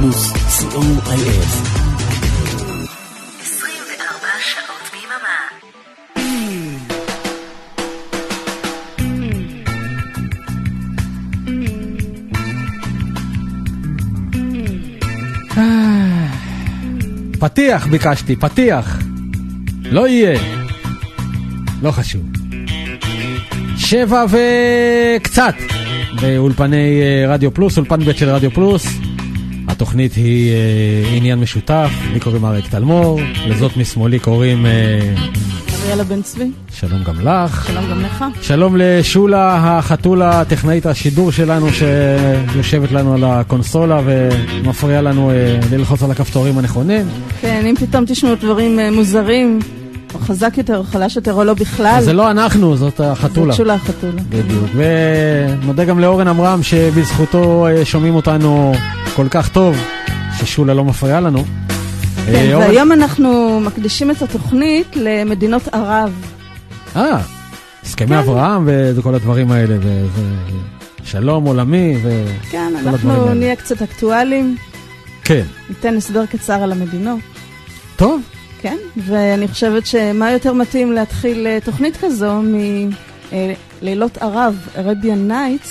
פלוס, co.il. 24 שעות ביממה. פתיח ביקשתי, פתיח. לא יהיה. לא חשוב. שבע וקצת באולפני אה, רדיו פלוס, אולפן ב' של רדיו פלוס. התוכנית היא אה, עניין משותף, לי קוראים אריק תלמור, לזאת משמאלי קוראים אה, אריאלה בן צבי, שלום גם לך. שלום גם לך. שלום לשולה החתולה, טכנאית השידור שלנו, שיושבת לנו על הקונסולה ומפריעה לנו אה, ללחוץ על הכפתורים הנכונים. כן, אם פתאום תשמעו דברים אה, מוזרים, או חזק יותר או חלש יותר או לא בכלל, זה לא אנחנו, זאת החתולה. זאת שולה החתולה. בדיוק. ונודה גם לאורן עמרם שבזכותו שומעים אותנו כל כך טוב, ששולה לא מפריעה לנו. כן, אה, אורן- והיום אנחנו מקדישים את התוכנית למדינות ערב. אה, הסכמי אברהם וכל הדברים האלה, וזה שלום עולמי, ו... כן, הדברים אנחנו האלה. נהיה קצת אקטואליים, כן. ניתן הסבר קצר על המדינות. טוב, כן, ואני חושבת שמה יותר מתאים להתחיל אה, תוכנית כזו מלילות ערב, Arabian Nights,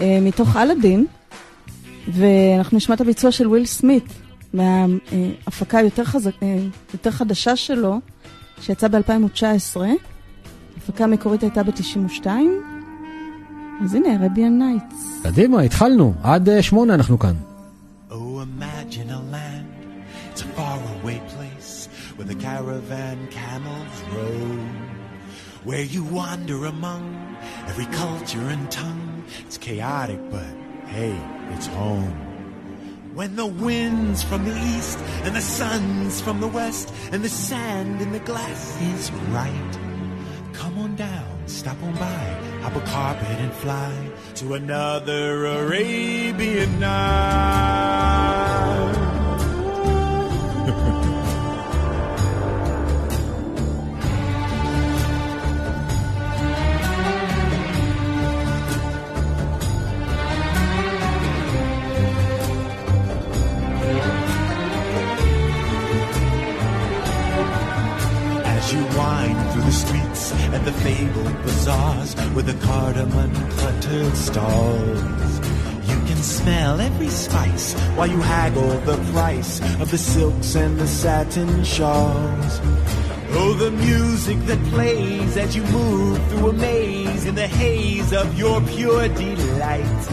אה, מתוך אלאדין, ואנחנו נשמע את הביצוע של וויל סמית, מההפקה היותר חזק, אה, יותר חדשה שלו, שיצאה ב-2019. ההפקה המקורית הייתה ב-92. אז הנה, Arabian Nights. קדימה, התחלנו. עד אה, שמונה אנחנו כאן. Oh, imagine a land, it's a faraway place where the caravan camels roam. Where you wander among every culture and tongue. It's chaotic, but hey, it's home. When the wind's from the east and the sun's from the west and the sand in the glass is right. Come on down, stop on by, hop a carpet and fly to another Arabian night. And the fabled bazaars with the cardamom cluttered stalls, you can smell every spice while you haggle the price of the silks and the satin shawls. Oh, the music that plays as you move through a maze in the haze of your pure delight.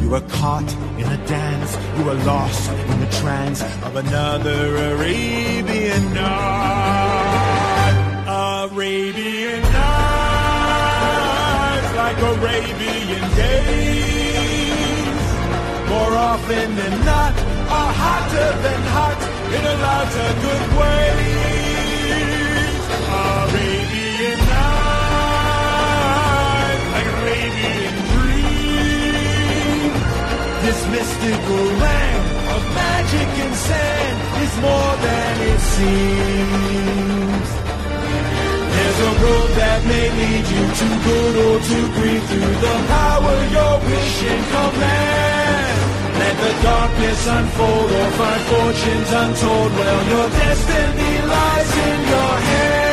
You are caught in a dance, you are lost in the trance of another Arabian night. Arabian like Arabian days. More often than not, are hotter than hot in a lot of good ways. Arabian nights, like Arabian dreams. This mystical land of magic and sand is more than it seems. May lead you to good or to green through the power your wish and command. Let the darkness unfold or find fortunes untold. Well, your destiny lies in your hands.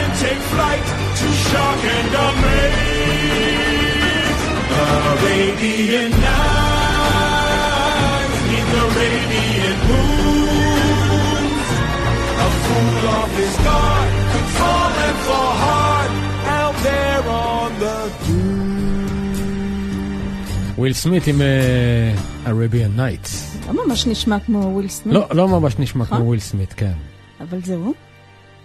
And take flight, to shock and amaze. Arabian nights, neath Arabian moons. A fool off his guard could fall and fall hard out there on the dunes. וויל סמית עם אה, Arabian Nights. לא ממש נשמע כמו וויל סמית. לא, לא ממש נשמע כמו נכון? וויל סמית, כן. אבל זהו.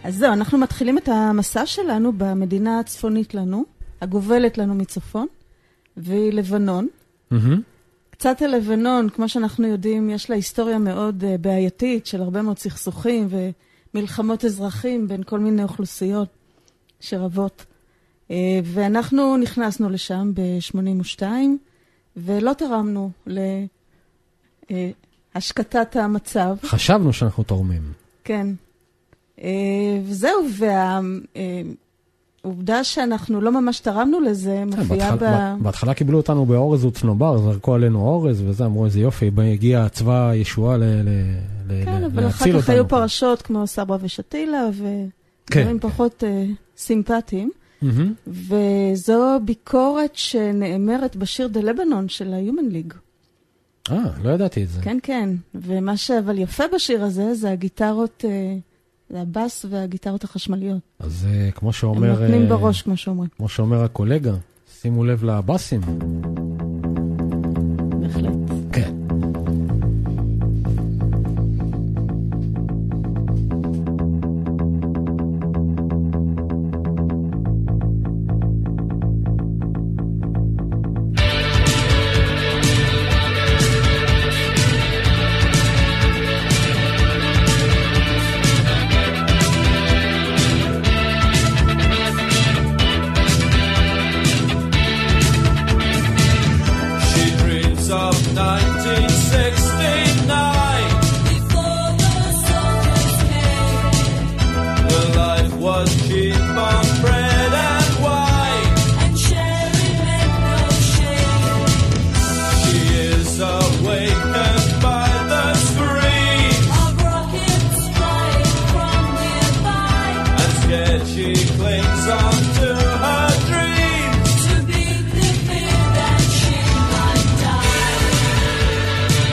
אז זהו, אנחנו מתחילים את המסע שלנו במדינה הצפונית לנו, הגובלת לנו מצפון, והיא לבנון. מהמם. קצת על לבנון, כמו שאנחנו יודעים, יש לה היסטוריה מאוד uh, בעייתית של הרבה מאוד סכסוכים ומלחמות אזרחים בין כל מיני אוכלוסיות שרבות. אה, ואנחנו נכנסנו לשם ב-82, ולא תרמנו להשקטת המצב. חשבנו שאנחנו תורמים. כן. אה, וזהו, והעובדה שאנחנו לא ממש תרמנו לזה כן, מופיעה ב... בהתחלה- קיבלו אותנו באורז וצנובר, זרקו עלינו אורז וזה, אמרו איזה יופי, הגיע צבא הישועה ל- ל- ל- כן, אבל אחר להציל כך היו אותנו. פרשות כמו סברה ושתילה, כן. ודברים פחות אה, סימפטיים. וזו ביקורת שנאמרת בשיר דה לבנון של ה-Human League. אה, לא ידעתי את זה. כן, כן. ומה שאבל יפה בשיר הזה, זה הגיטרות, אה, זה הבאס והגיטרות החשמליות. אז אה, כמו הם שאומר... נותנים אה, בראש, כמו שאומרים. כמו שאומר הקולגה, שימו לב לבאסים.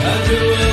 I do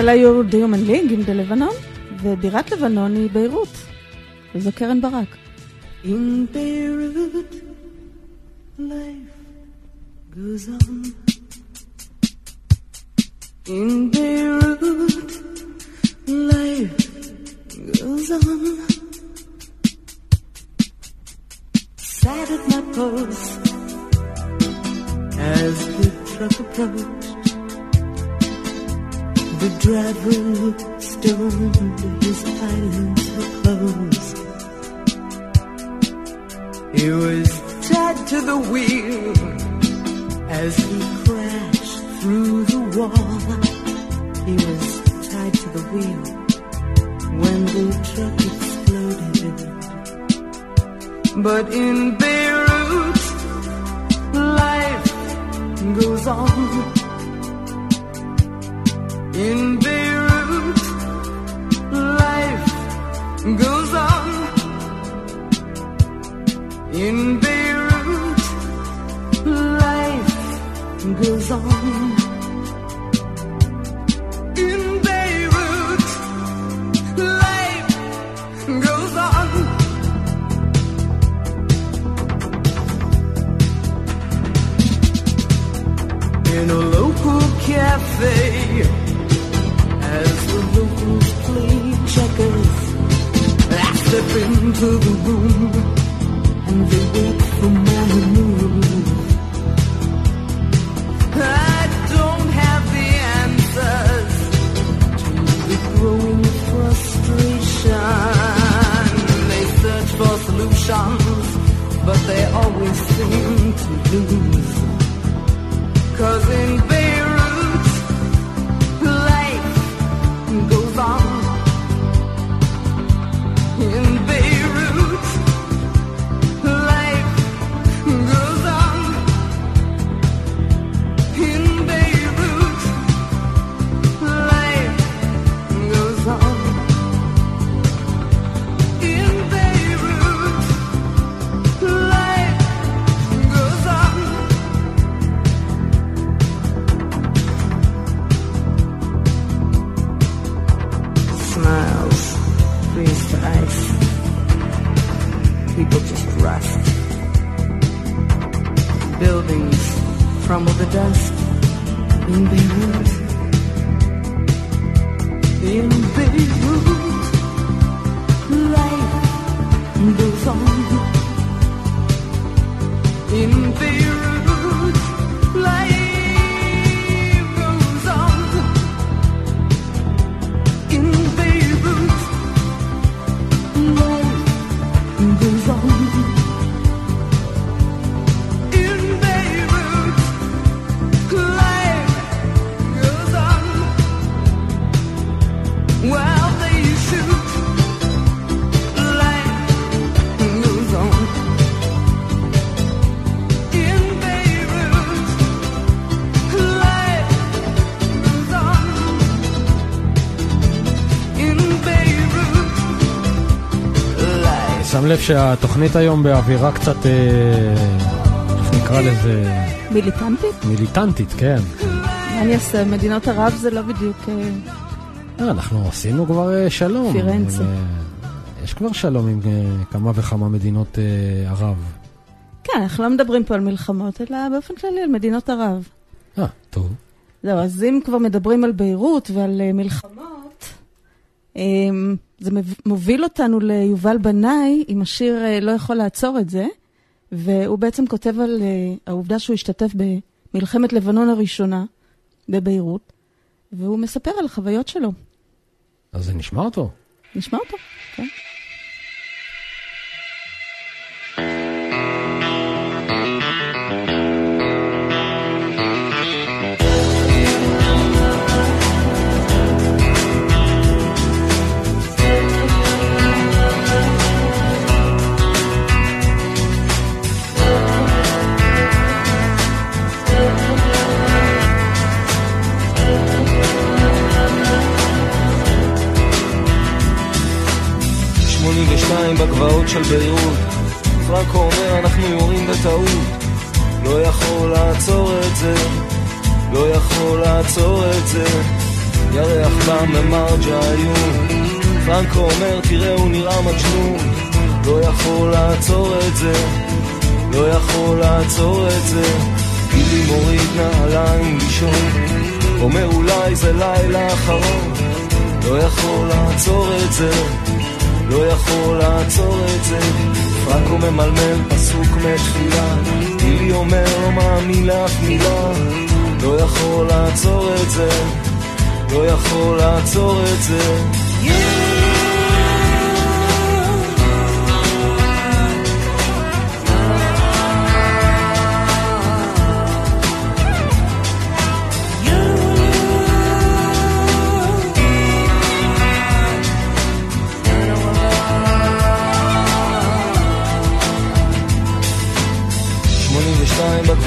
זה לא היו League עם בלבנון, ובירת לבנון היא ביירות, וזו קרן ברק. In Beirut, life goes on. In Beirut, life goes on. Sat at my post as the truck approached. The driver looked stoned, his eyelids were closed. He was tied to the wheel as he crashed through the wall. He was tied to the wheel when the truck exploded. But in Beirut, life goes on in the in this לב שהתוכנית היום באווירה קצת, אה, איך נקרא לזה, מיליטנטית? מיליטנטית, כן. מה אני אעשה? מדינות ערב זה לא בדיוק... אה, אה, אנחנו עשינו כבר שלום. פירנצה. יש כבר שלום עם כמה וכמה מדינות ערב. כן, אנחנו לא מדברים פה על מלחמות, אלא באופן כללי על מדינות ערב. אה, טוב. זהו, אז אם כבר מדברים על ביירות ועל מלחמות, זה מב- מוביל אותנו ליובל בנאי עם השיר אה, לא יכול לעצור את זה, והוא בעצם כותב על אה, העובדה שהוא השתתף במלחמת לבנון הראשונה בביירות, והוא מספר על החוויות שלו. אז זה נשמע אותו. נשמע אותו, של ביירות פרנקו אומר אנחנו יורים בטעות. לא יכול לעצור את זה. לא יכול לעצור את זה. ירח בא ממרג'ה עיון פרנקו אומר תראה הוא נראה מג'נון. לא יכול לעצור את זה. לא יכול לעצור את זה. גילי מוריד נעליים לישון. אומר אולי זה לילה אחרון. לא יכול לעצור את זה לא יכול לעצור את זה. פרנקו ממלמל פסוק מתפילה גילי אומר לא מאמין לאף מילה. לא יכול לעצור את זה. לא יכול לעצור את זה. 82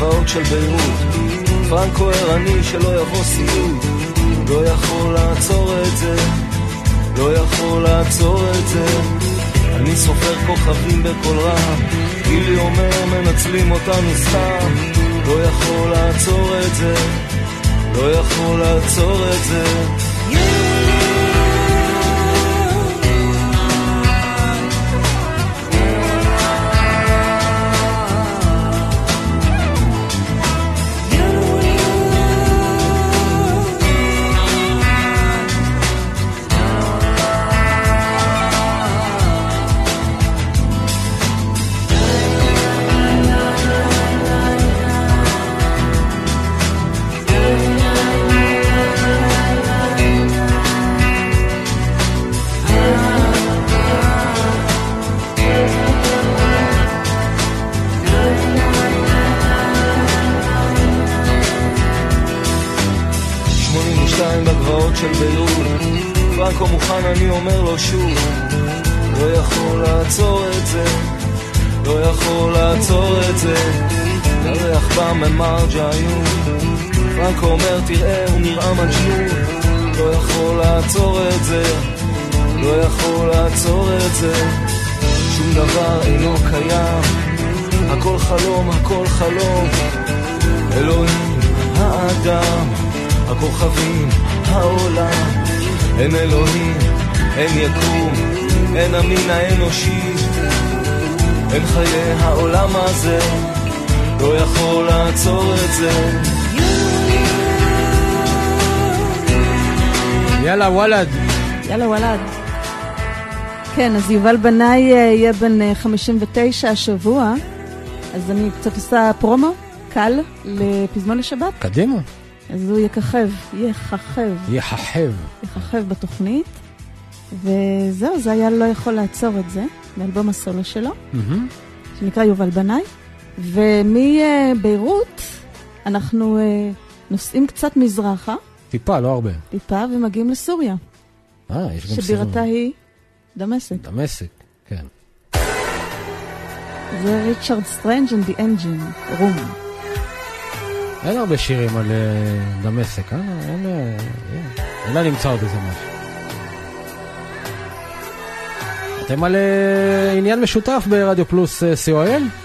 בגבעות של ביירות. פרנקו ערני שלא יבוא סיוט לא יכול לעצור את זה. לא יכול לעצור את זה. אני סופר כוכבים בקול רם. גילי אומר מנצלים אותנו סתם. לא יכול לעצור את זה. לא יכול לעצור את זה ממרג'יון פרנקו אומר תראה הוא נראה מג'נון לא יכול לעצור את זה. לא יכול לעצור את זה. שום דבר אינו קיים. הכל חלום, הכל חלום. אלוהים, האדם, הכוכבים, העולם. אין אלוהים, אין יקום, אין המין האנושי. אין חיי העולם הזה לא יכול לעצור את זה יאללה, וואלד. יאללה וואלד. כן, אז יובל בנאי אה, יהיה בן אה, 59 השבוע, אז אני קצת עושה פרומו קל לפזמון לשבת, קדימה. אז הוא יככב, יככב, יחחב. יככב בתוכנית, וזהו, זה היה לא יכול לעצור את זה, מאלבום הסולו שלו, מהמם. שנקרא יובל בנאי, ומביירות אנחנו אה, נוסעים קצת מזרחה, טיפה, לא הרבה. טיפה, ומגיעים לסוריה, אה, יש גם שבירתה היא דמשק. דמשק, כן. זה ריצ'רד סטרנג' and the Engine Room. אין הרבה שירים על אה, דמשק, אה? אין... אה, אין. אולי נמצא עוד איזה משהו. אתם על אה, עניין משותף ברדיו פלוס אה, co.il?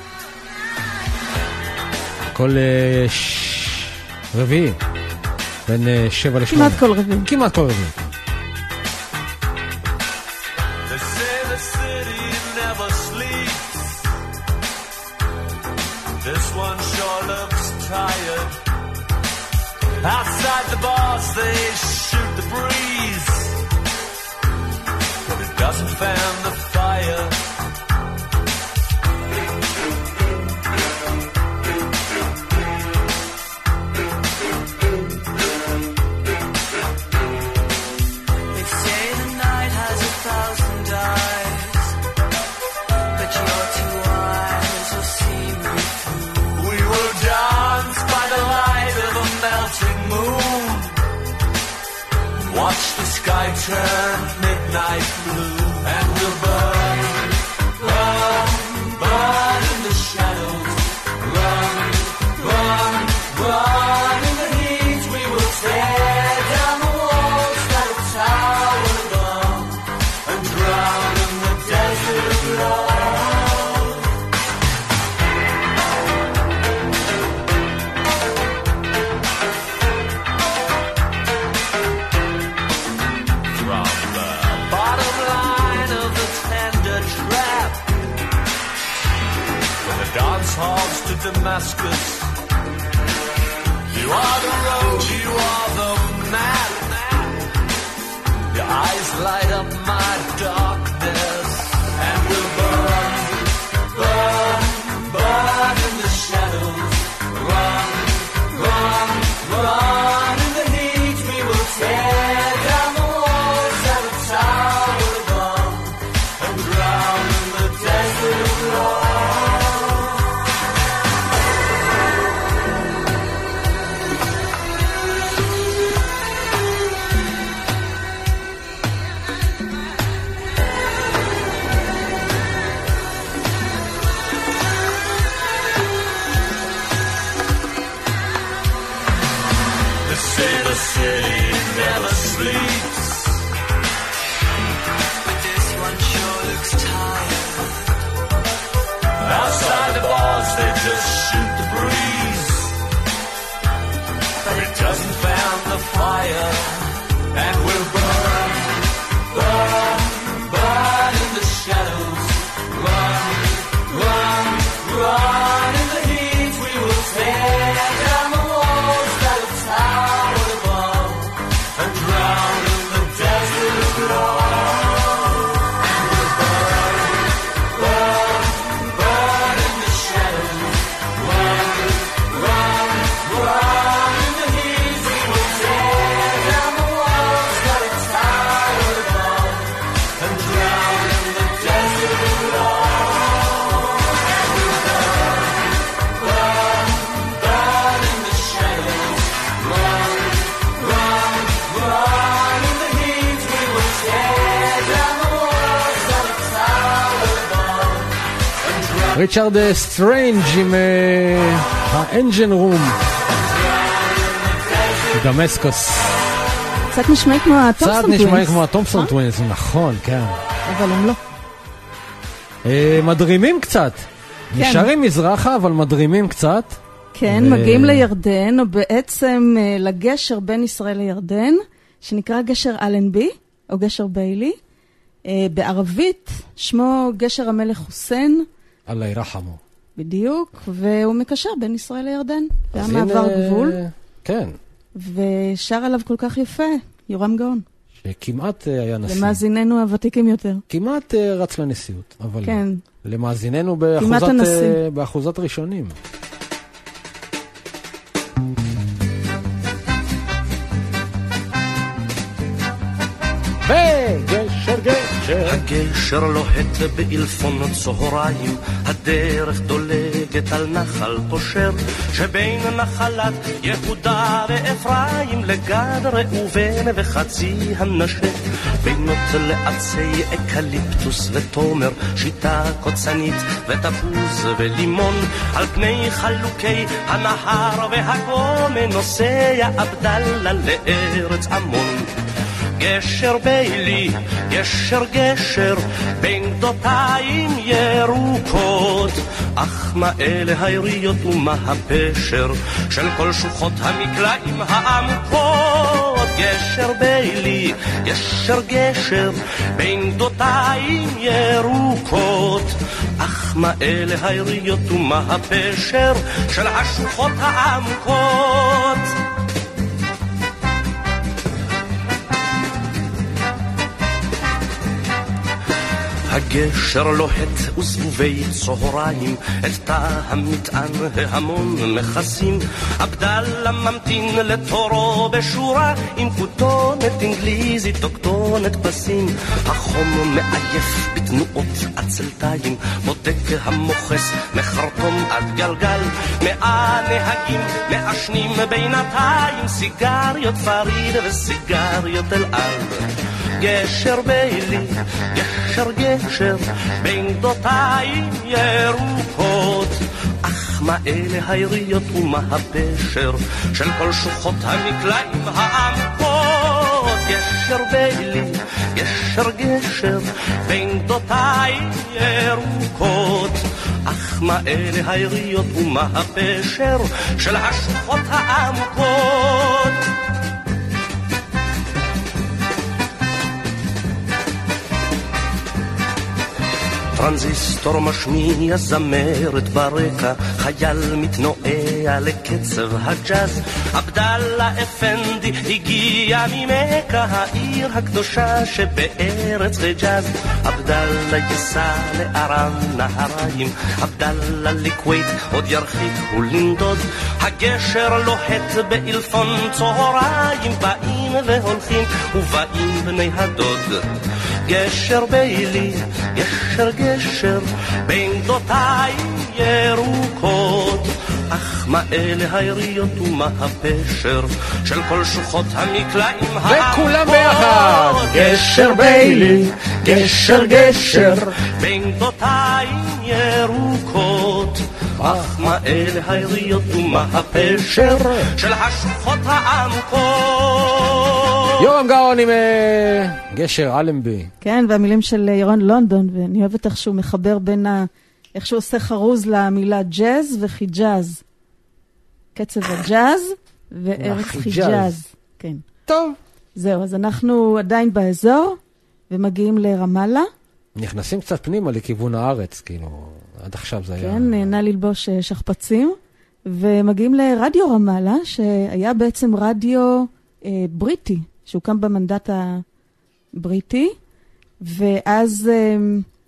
כל אה, ש... רביעי, בין אה, שבע לשמונה. כמעט כל רביעי. כמעט כל רביעי. Outside the bars, they shoot the breeze. But it doesn't fan the ריצ'רד אה, סטריינג' עם אה, ה Engine Room. Damascus. קצת נשמעים כמו קצת הטומפסון נשמעים טווינס. כמו הטומפסון נכון? טווינס, נכון, כן. אבל הם לא. אה, מדרימים קצת. כן. נשארים מזרחה, אבל מדרימים קצת. כן, ו- מגיעים לירדן, או בעצם אה, לגשר בין ישראל לירדן, שנקרא גשר אלנבי, או גשר ביילי. אה, בערבית שמו גשר המלך חוסיין, אללה ירחמו. בדיוק, והוא מקשר בין ישראל לירדן. זה היה מעבר הנה, גבול, כן, ושר עליו כל כך יפה, יורם גאון. שכמעט אה, היה נשיא. למאזיננו הוותיקים יותר. כמעט אה, רץ לנשיאות, אבל כן. למאזיננו באחוזת. אה, באחוזת ראשונים. גשר הגשר לוהט באלפון צהריים, הדרך דולגת על נחל פושר, שבין נחלת יהודה ואפרים לגד ראובן וחצי המנשה, בינות לעצי אקליפטוס ותומר, שיטה קוצנית ותפוז ולימון, על פני חלוקי הנהר והגומן נוסע עבדאללה לארץ עמון. גשר בילי, גשר גשר, בין גדותיים ירוקות. אך מה אלה היריות ומה הפשר של כל שוחות המקלעים העמוקות? גשר בילי, גשר גשר, בין גדותיים ירוקות. אך מה אלה היריות ומה הפשר של השוחות העמוקות? הגשר לוהט וזבובי צהריים, את תא המטען ההמון מכסים. עבדאללה ממתין לתורו בשורה, עם כותונת אנגליזית או כתונת פסים. החום מעייף בתנועות עצלתיים, בודק המוכס מחרטום עד גלגל. מאה נהגים מעשנים בינתיים, סיגריות פריד וסיגריות אל על. גשר בילי, גשר גשר, בין גדותיים ירוקות. אך מה אלה היריות ומה הפשר של כל שוחות המקלעים העמקות? גשר בילי, גשר גשר, בין גדותיים ירוקות. אך מה אלה היריות ומה הפשר של השוחות העמקות? טרנזיסטור משמיע זמרת ברקע, חייל מתנועע לקצב הג'אז. עבדאללה אפנדי הגיע ממכה, העיר הקדושה שבארץ חיג'אז. עבדאללה ייסע לארם נהריים, עבדאללה לכווית עוד ירחיק ולנדוד. הגשר לוהט באלפון צהריים, באים והולכים ובאים בני הדוד. גשר בילי, גשר גשר, בין גדותיים ירוקות. אך מה אלה היריות ומה הפשר של כל שוחות המקלעים וכולם ביחד. גשר בילי, גשר גשר, בין גדותיים ירוקות. אך מה אלה היריות ומה הפשר של השוחות העמוקות? יורם גאון עם אה, גשר אלנבי. כן, והמילים של ירון לונדון, ואני אוהבת איך שהוא מחבר בין ה... איך שהוא עושה חרוז למילה ג'אז וחיג'אז. קצב הג'אז וארץ. חיג'אז. כן. טוב. זהו, אז אנחנו עדיין באזור, ומגיעים לרמאללה. נכנסים קצת פנימה לכיוון הארץ, כאילו, עד עכשיו זה היה... כן, נהנה ללבוש אה, שכפ"צים, ומגיעים לרדיו רמאללה, שהיה בעצם רדיו אה, בריטי, שהוקם במנדט הבריטי, ואז אה,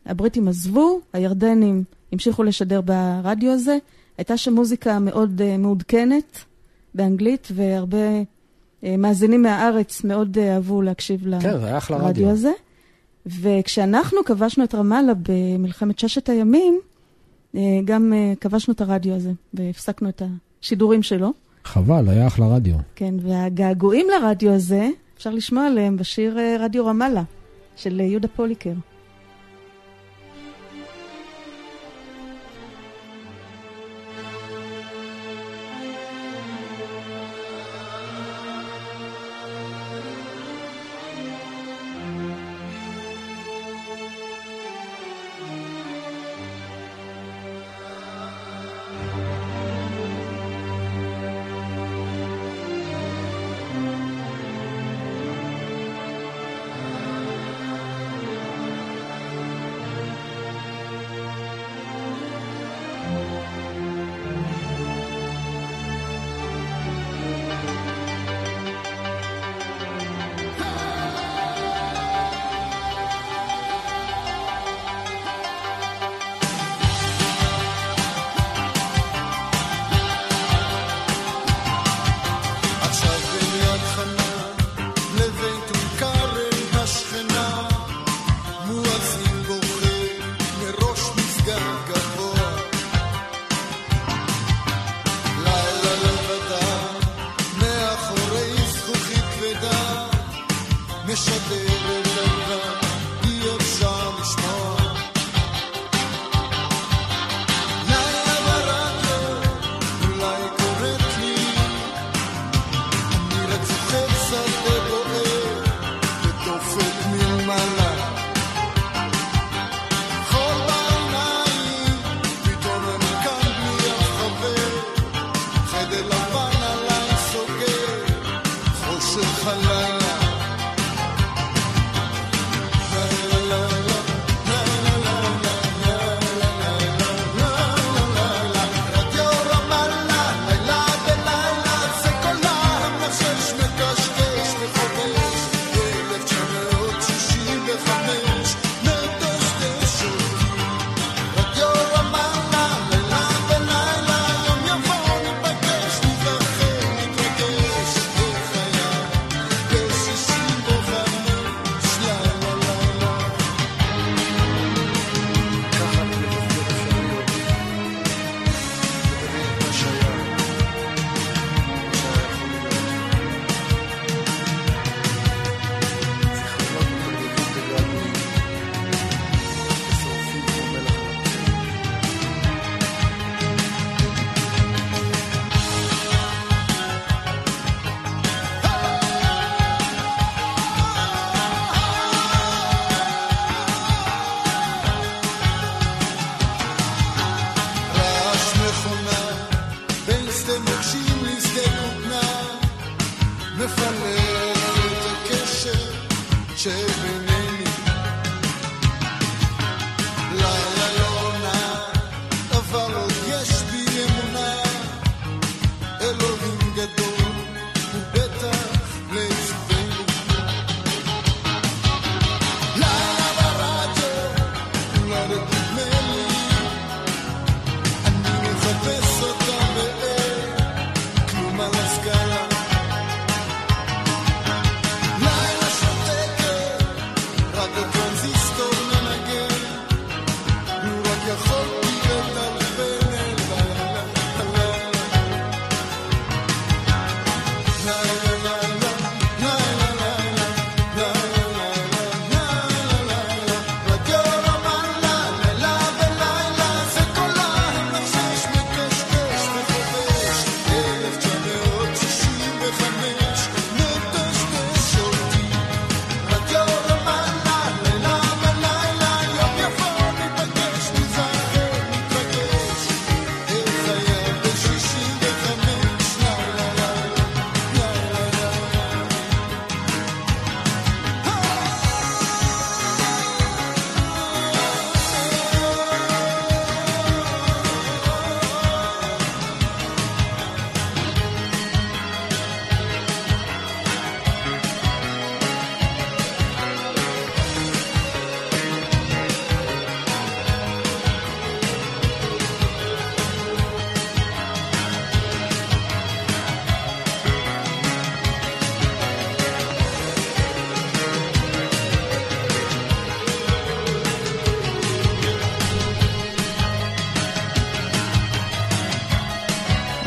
הבריטים עזבו, הירדנים המשיכו לשדר ברדיו הזה. הייתה שם מוזיקה מאוד אה, מעודכנת באנגלית, והרבה אה, מאזינים מהארץ מאוד אה, אהבו להקשיב כן, לרדיו רדיו. הזה. וכשאנחנו כבשנו את רמאללה במלחמת ששת הימים, גם כבשנו את הרדיו הזה, והפסקנו את השידורים שלו. חבל, היה אחלה רדיו. כן, והגעגועים לרדיו הזה, אפשר לשמוע עליהם בשיר אה, רדיו רמאללה, של אה, יהודה פוליקר.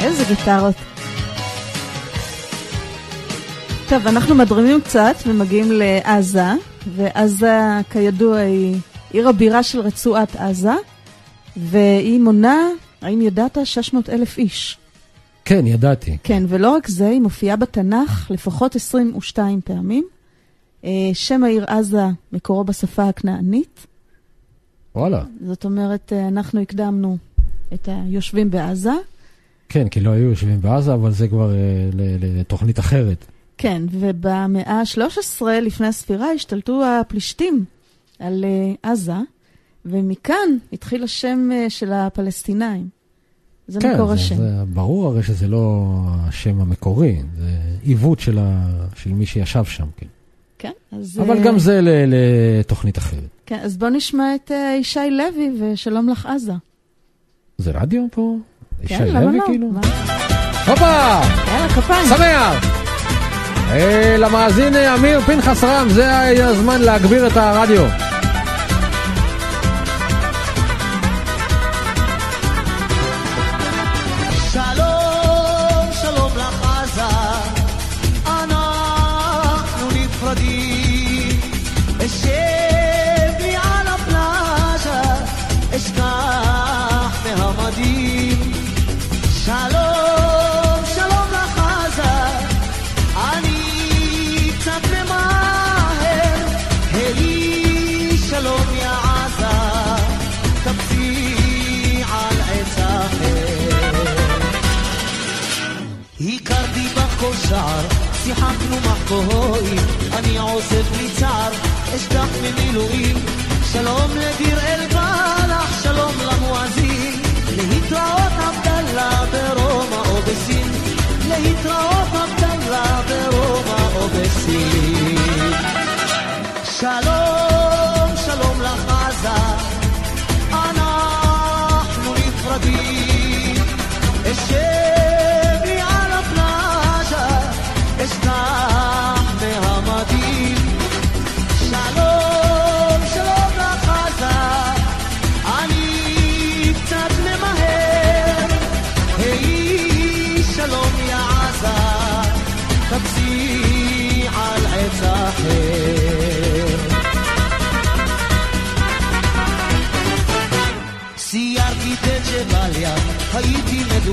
איזה גיטרות. טוב, אנחנו מדרימים קצת ומגיעים לעזה, ועזה, כידוע, היא עיר הבירה של רצועת עזה, והיא מונה, האם ידעת? 600 אלף איש. כן, ידעתי. כן, ולא רק זה, היא מופיעה בתנ"ך לפחות 22 פעמים. אה, שם העיר עזה מקורו בשפה הכנענית. וואלה. זאת אומרת, אה, אנחנו הקדמנו את היושבים בעזה. כן, כי לא היו יושבים בעזה, אבל זה כבר אה, לתוכנית אחרת. כן, ובמאה ה-13 לפני הספירה השתלטו הפלישתים על אה, עזה, ומכאן התחיל השם אה, של הפלסטינאים. זה כן, מקור זה, השם. זה ברור הרי שזה לא השם המקורי, זה עיוות של, ה, של מי שישב שם, כן. כן, אז... אבל אה, גם זה לתוכנית אחרת. כן, אז בוא נשמע את אה, ישי לוי ושלום לך עזה. זה רדיו פה? כן, למה לא? כאילו? הופה! יאללה, כפיים. שמח! למאזין אה, אמיר פנחס רם, זה הזמן להגביר את הרדיו. שיחקנו מחבואים, אני עוזב בלי צער, אשכח ממילואים. שלום לדיר אל-בלח, שלום למואזין, להתראות עבדאללה ברומא או בסין, להתראות עבדאללה ברומא או בסין. שלום,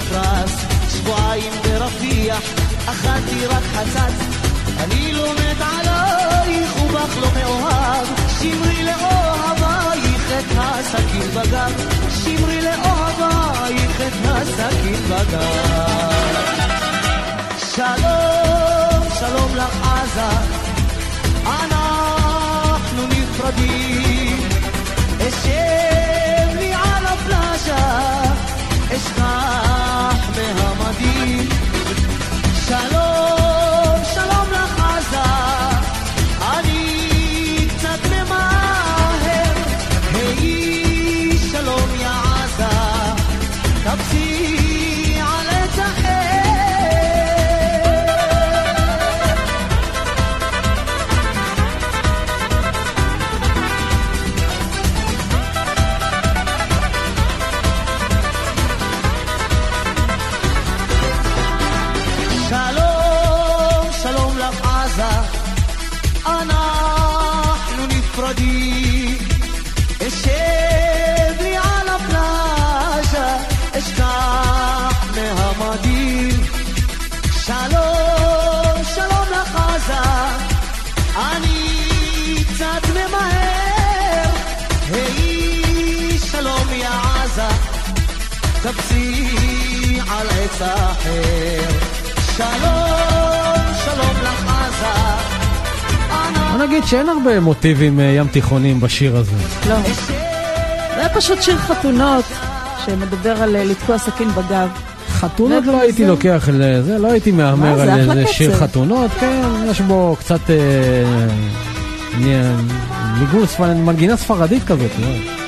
מדופרס, שבועיים ברפיח, אכלתי רק חצץ. אני לא מת עלייך ובך לא מאוהב, שמרי לאוהבייך את הסכין בגב, שמרי לאוהבייך את הסכין בגב. שלום, שלום לך עזה, אנחנו נפרדים. אשב לי על הפלאז'ה, אשכח מהמדים. שלום, הרבה מוטיבים אה, ים תיכונים בשיר הזה. לא. זה היה פשוט שיר חתונות, שמדבר על אה, לתקוע סכין בגב. חתונות לא הייתי לוקח לזה, לא הייתי מה, מהמר על איזה שיר. חתונות, כן, יש בו קצת אה, ניגון מנגינה ספרדית כזאת, לא?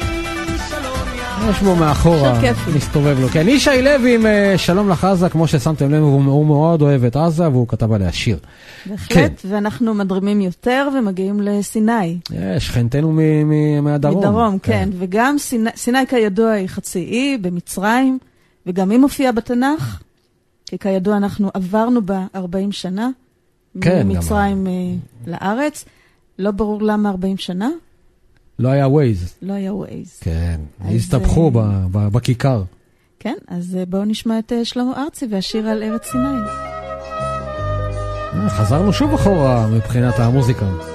יש בו מאחורה. מסתובב לו. כן, ישי לוי עם אה, שלום לך עזה, כמו ששמתם לב, הוא מאוד אוהב את עזה, והוא כתב עליה שיר. בהחלט, ואנחנו מדרימים יותר ומגיעים לסיני. שכנתנו מהדרום. מדרום, כן. וגם סיני, סיני כידוע היא חצי אי במצרים, וגם היא מופיעה בתנ"ך, כי כידוע אנחנו עברנו בה 40 שנה, כן, ממצרים אה, לארץ. לא ברור למה 40 שנה, לא היה ווייז. לא היה ווייז. כן, הסתבכו אה, בכיכר. כן, אז אה, בואו נשמע את אה, שלמה ארצי והשיר על ארץ סיני. חזרנו שוב אחורה מבחינת המוזיקה.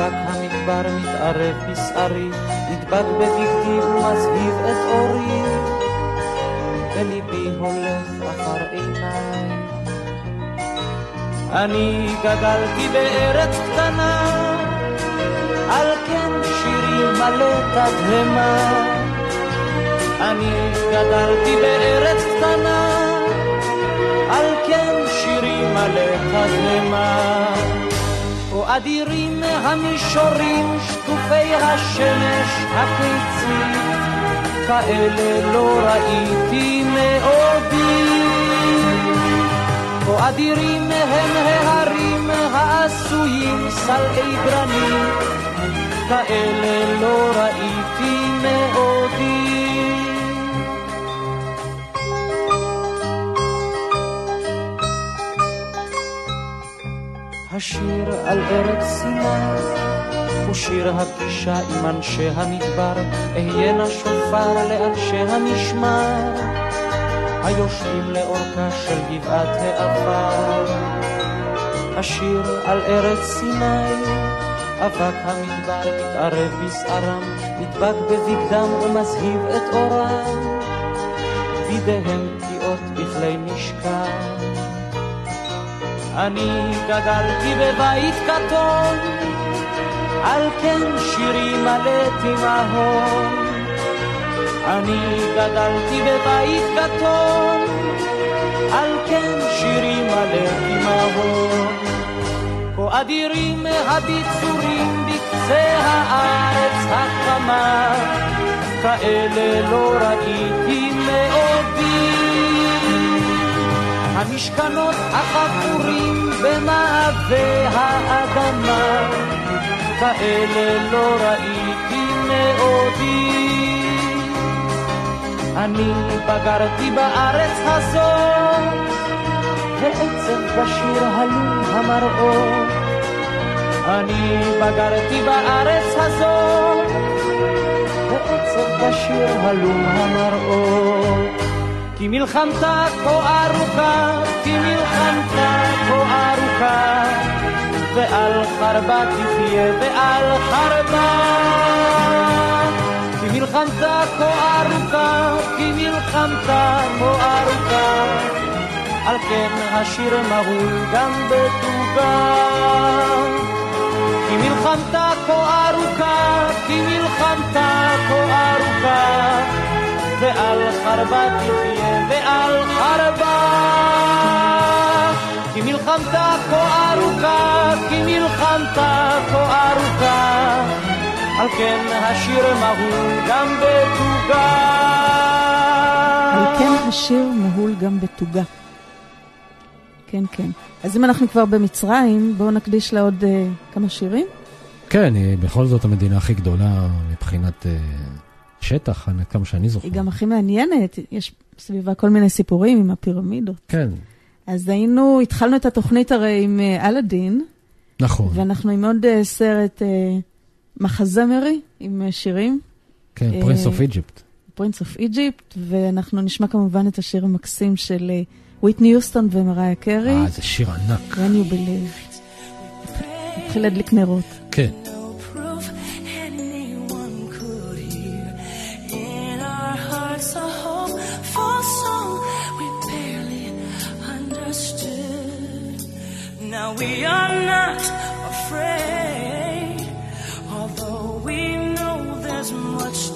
אבק המדבר מתערב בשערי, נדבק בבגדי ומזהיב את אורי, וליבי הולך אחר עיניי. אני גדלתי בארץ קטנה, על כן שירי מלא תדהמה. אני גדלתי בארץ קטנה, על כן שירי מלא תדהמה. אדירים המישורים, שטופי השמש הקיצית, כאלה לא ראיתי מעודי. כה אדירים הם ההרים העשויים סלעי גרנית, כאלה לא ראיתי השיר על ארץ סיני הוא שיר הפגישה עם אנשי המדבר, אהיינה שופר לאנשי המשמר. היושבים לאורכה של גבעת העבר. השיר על ארץ סיני, אבק המדבר מתערב בשערם, נדבק בבגדם ומזהיב את אורם. בידיהם פגיעות בכלי משכן. אני גדלתי בבית קטון, על כן שירי מלא תימהון. אני גדלתי בבית קטון, על כן שירי מלא תימהון. כה אדירים הביצורים בקצה הארץ החמה, כאלה לא ראיתי מעודי. המשכנות החפורים במעבה האדמה, כאלה לא ראיתי מעודי. אני בגרתי בארץ הזאת, ועצב בשיר הלום המראות. אני בגרתי בארץ הזאת, ועצב בשיר הלום המראות. כי מלחמתה כה ארוכה, כי מלחמתה כה ארוכה, ועל חרבה תחיה ועל חרבה. כי מלחמתה כה ארוכה, כי מלחמתה כה ארוכה, על כן השיר מהול גם בתוגה. כי מלחמתה כה ארוכה, כי מלחמתה כה ארוכה, ועל חרבה תחיה ועל חרבה. כי מלחמתה כה ארוכה, כי מלחמתה כה ארוכה, על כן השיר מהול גם בתוגה. על כן השיר מהול גם בתוגה. כן, כן. אז אם אנחנו כבר במצרים, בואו נקדיש לה עוד uh, כמה שירים. כן, היא בכל זאת המדינה הכי גדולה מבחינת אה, שטח, כמה שאני זוכר. היא גם הכי מעניינת, יש סביבה כל מיני סיפורים עם הפירמידות. כן, אז היינו, התחלנו את התוכנית הרי עם אה, אלאדין, נכון. ואנחנו עם עוד אה, סרט אה, מחזמרי עם שירים. כן, Prince of Egypt. Prince of Egypt, ואנחנו נשמע כמובן את השיר המקסים של וויטני יוסטון ומריה קרי, אה, זה שיר ענק. When You Believe. נתחיל להדליק נרות. כן. Now we are not afraid, although we know there's much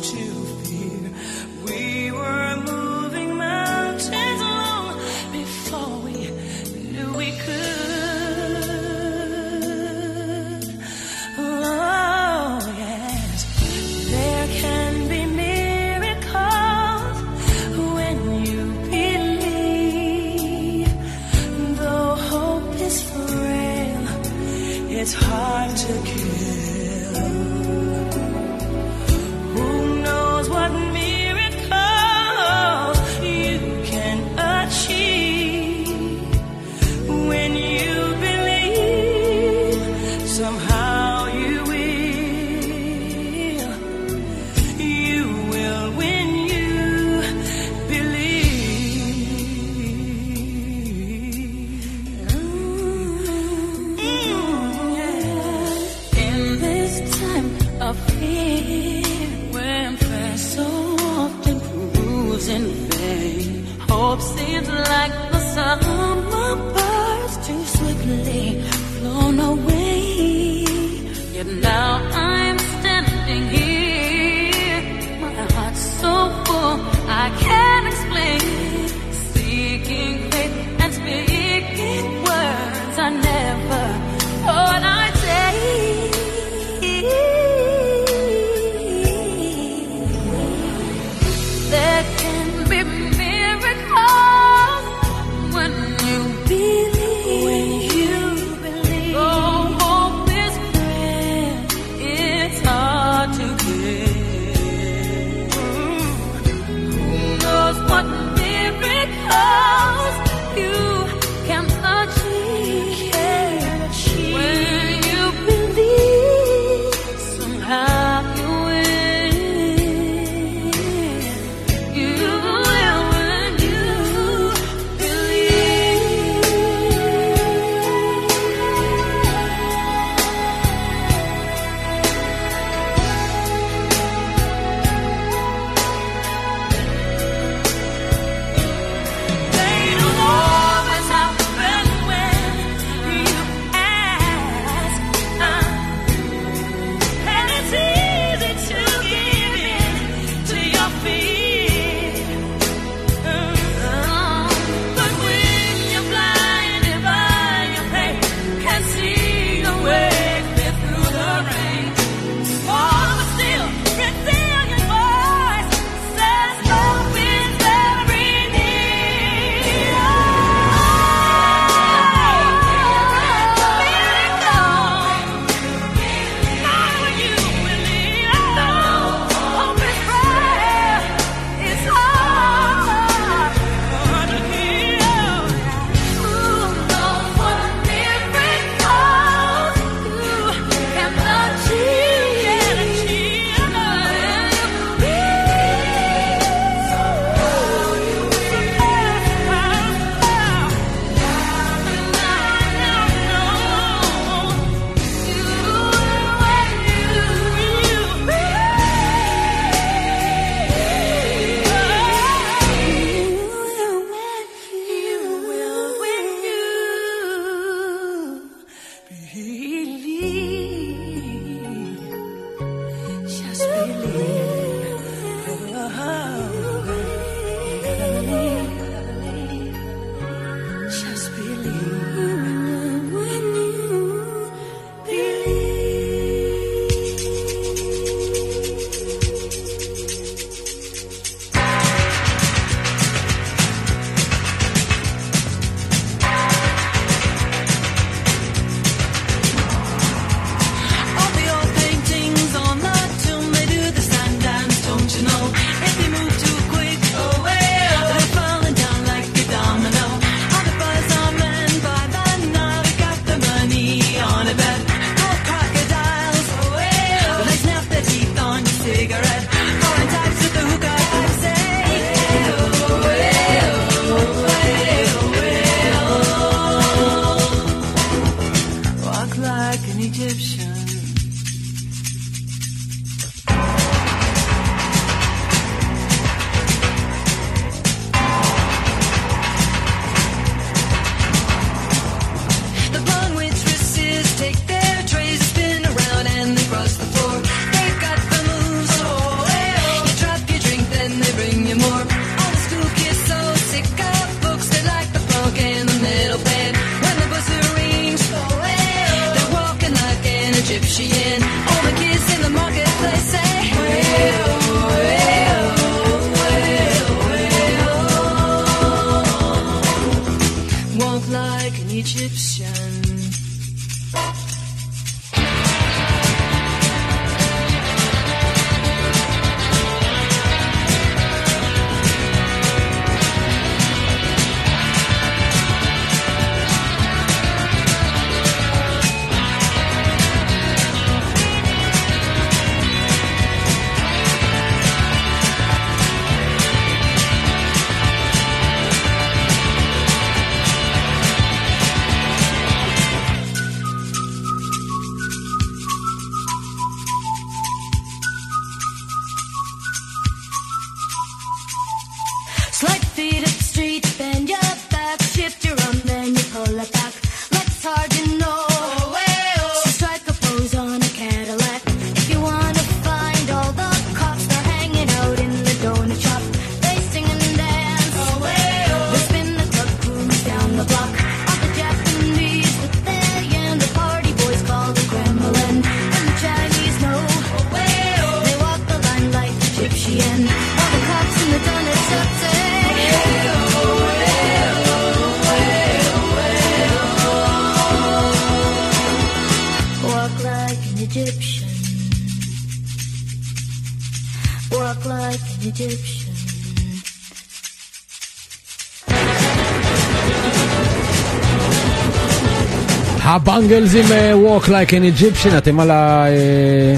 הבנגלס עם אה, Walk Like an Egyptian, אתם על ה... אה,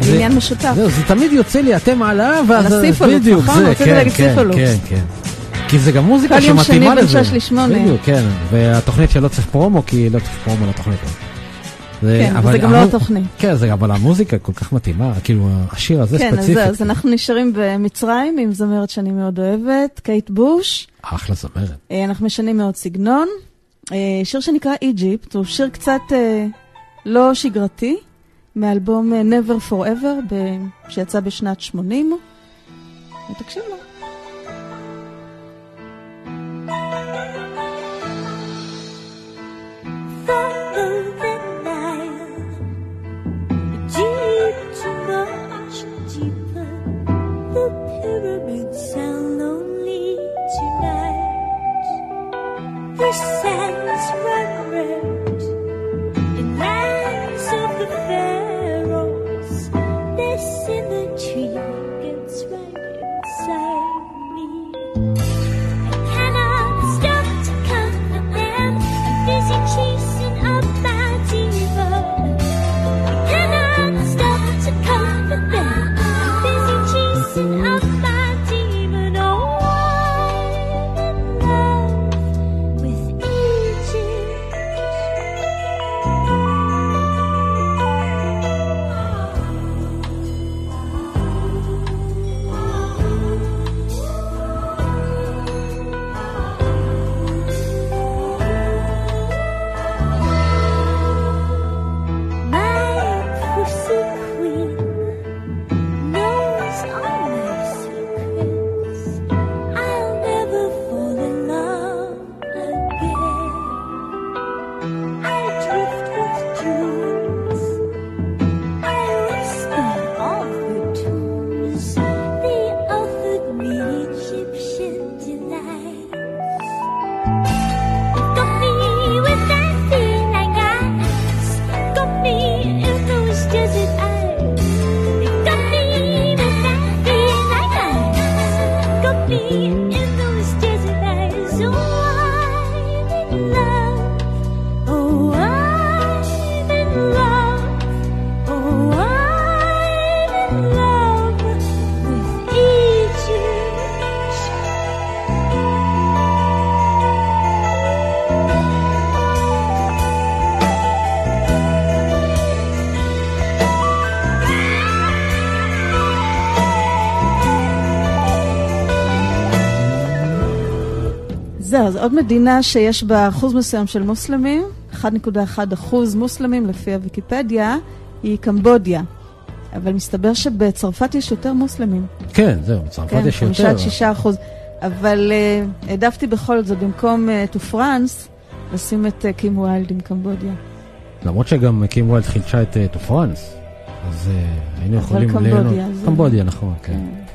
זה עניין משותף. זהו, זה תמיד יוצא לי, אתם על ה... ואז... הסיפולוס, בדיוק, נכון? זה, כן, כן. כן, כן. כי זה גם מוזיקה כל יום שני שמתאימה בין לזה. שש לשמונה. בדיוק, כן. והתוכנית שלא צריך פרומו, כי לא צריך פרומו לתוכנית. זה- כן, אבל וזה גם לא התוכנית. כן, זה אבל המוזיקה כל כך מתאימה, כאילו, השיר הזה כן, אז ספציפית. זהו, אז אנחנו נשארים במצרים עם זמרת שאני מאוד אוהבת, קייט בוש. אחלה זמרת. אה, אנחנו משנים מאוד סגנון. אה, שיר שנקרא איג'יפט, הוא שיר קצת אה, לא שגרתי, מאלבום אה, Never Forever, שיצא בשנת 80. ותקשיב לו. understand עוד מדינה שיש בה אחוז מסוים של מוסלמים, 1.1 אחוז מוסלמים לפי הוויקיפדיה, היא קמבודיה. אבל מסתבר שבצרפת יש יותר מוסלמים. כן, זהו, בצרפת כן, יש חמישה יותר. עד שישה אחוז. אבל אה, העדפתי בכל זאת, במקום To France, לשים את אה, קים ויילד עם קמבודיה. למרות שגם קים ויילד חידשה את To France, אז אה, היינו אבל יכולים קמבודיה ליהנות. זה- קמבודיה, נכון, כן. Thank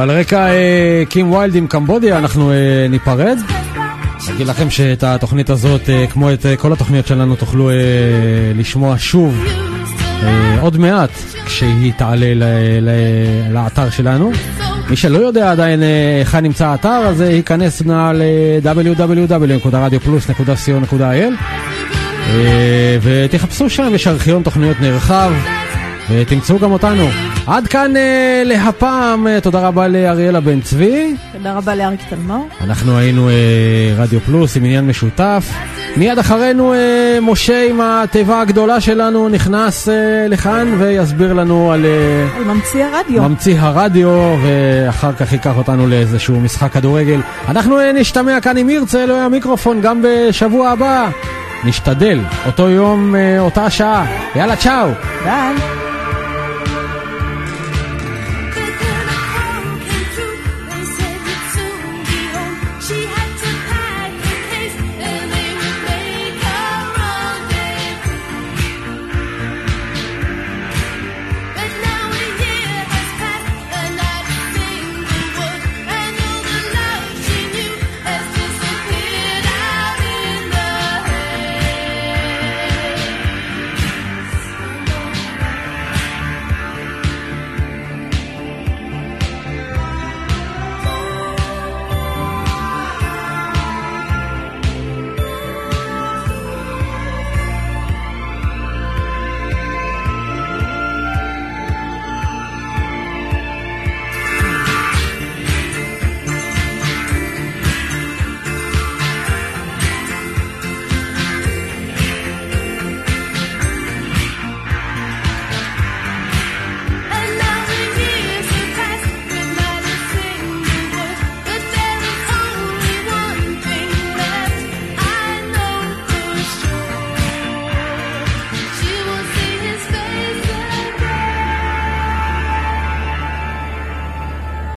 ועל רקע אה, קים ויילד עם קמבודיה אנחנו אה, ניפרד. אגיד לכם שאת התוכנית הזאת, אה, כמו את כל התוכניות שלנו, תוכלו לשמוע שוב עוד מעט כשהיא תעלה לאתר שלנו. מי שלא יודע עדיין היכן נמצא האתר, אז ייכנס נא ל-www.radioplus.co.il אה, ותחפשו שם, יש ארכיון תוכניות נרחב, ותמצאו גם אותנו. עד כאן אה, להפעם, אה, תודה רבה לאריאלה בן צבי. תודה רבה לאריק תלמור. אנחנו היינו אה, רדיו פלוס עם עניין משותף. מיד אחרינו אה, משה עם התיבה הגדולה שלנו נכנס אה, לכאן ויסביר לנו על אה, על ממציא הרדיו. ממציא הרדיו ואחר כך ייקח אותנו לאיזשהו משחק כדורגל. אנחנו אה, נשתמע כאן אם ירצה אלוהי המיקרופון גם בשבוע הבא. נשתדל, אותו יום, אותה שעה. יאללה צ'או. ביי.